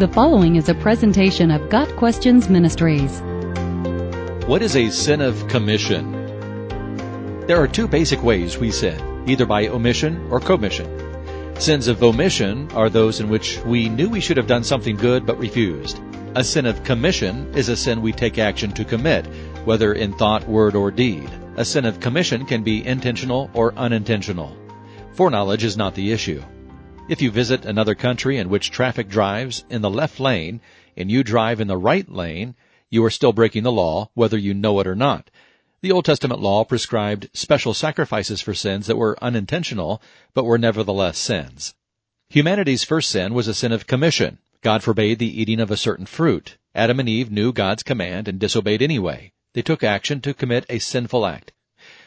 The following is a presentation of Got Questions Ministries. What is a sin of commission? There are two basic ways we sin, either by omission or commission. Sins of omission are those in which we knew we should have done something good but refused. A sin of commission is a sin we take action to commit, whether in thought, word, or deed. A sin of commission can be intentional or unintentional. Foreknowledge is not the issue. If you visit another country in which traffic drives in the left lane and you drive in the right lane, you are still breaking the law, whether you know it or not. The Old Testament law prescribed special sacrifices for sins that were unintentional, but were nevertheless sins. Humanity's first sin was a sin of commission. God forbade the eating of a certain fruit. Adam and Eve knew God's command and disobeyed anyway. They took action to commit a sinful act.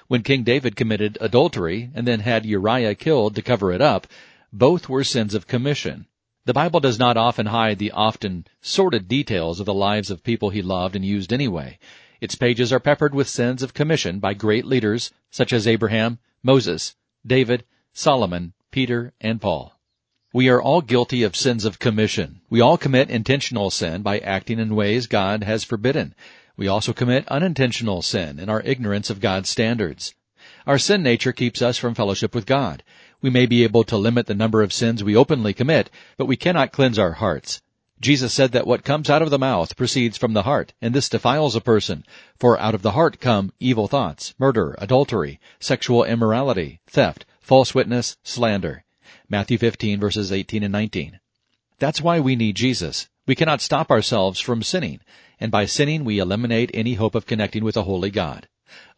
When King David committed adultery and then had Uriah killed to cover it up, both were sins of commission. The Bible does not often hide the often sordid details of the lives of people he loved and used anyway. Its pages are peppered with sins of commission by great leaders such as Abraham, Moses, David, Solomon, Peter, and Paul. We are all guilty of sins of commission. We all commit intentional sin by acting in ways God has forbidden. We also commit unintentional sin in our ignorance of God's standards. Our sin nature keeps us from fellowship with God. We may be able to limit the number of sins we openly commit, but we cannot cleanse our hearts. Jesus said that what comes out of the mouth proceeds from the heart, and this defiles a person. For out of the heart come evil thoughts, murder, adultery, sexual immorality, theft, false witness, slander. Matthew 15 verses 18 and 19. That's why we need Jesus. We cannot stop ourselves from sinning, and by sinning we eliminate any hope of connecting with a holy God.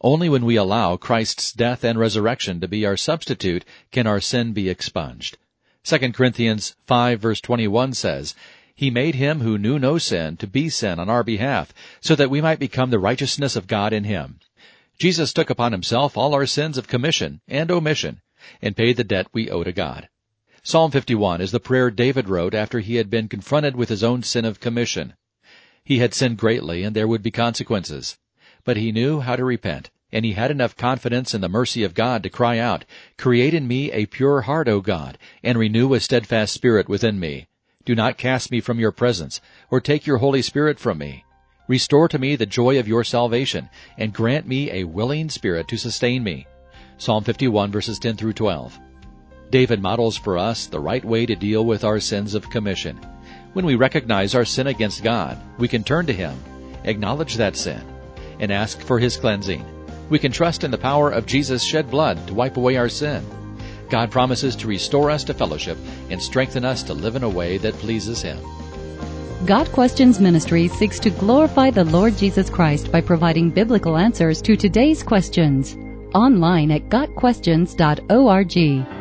Only when we allow Christ's death and resurrection to be our substitute can our sin be expunged. 2 Corinthians 5 verse 21 says, He made him who knew no sin to be sin on our behalf, so that we might become the righteousness of God in him. Jesus took upon himself all our sins of commission and omission, and paid the debt we owe to God. Psalm 51 is the prayer David wrote after he had been confronted with his own sin of commission. He had sinned greatly, and there would be consequences but he knew how to repent, and he had enough confidence in the mercy of God to cry out, Create in me a pure heart, O God, and renew a steadfast spirit within me. Do not cast me from your presence, or take your Holy Spirit from me. Restore to me the joy of your salvation, and grant me a willing spirit to sustain me. Psalm 51 verses 10 through 12. David models for us the right way to deal with our sins of commission. When we recognize our sin against God, we can turn to Him, acknowledge that sin, and ask for His cleansing. We can trust in the power of Jesus' shed blood to wipe away our sin. God promises to restore us to fellowship and strengthen us to live in a way that pleases Him. Got Questions Ministry seeks to glorify the Lord Jesus Christ by providing biblical answers to today's questions. Online at GotQuestions.org.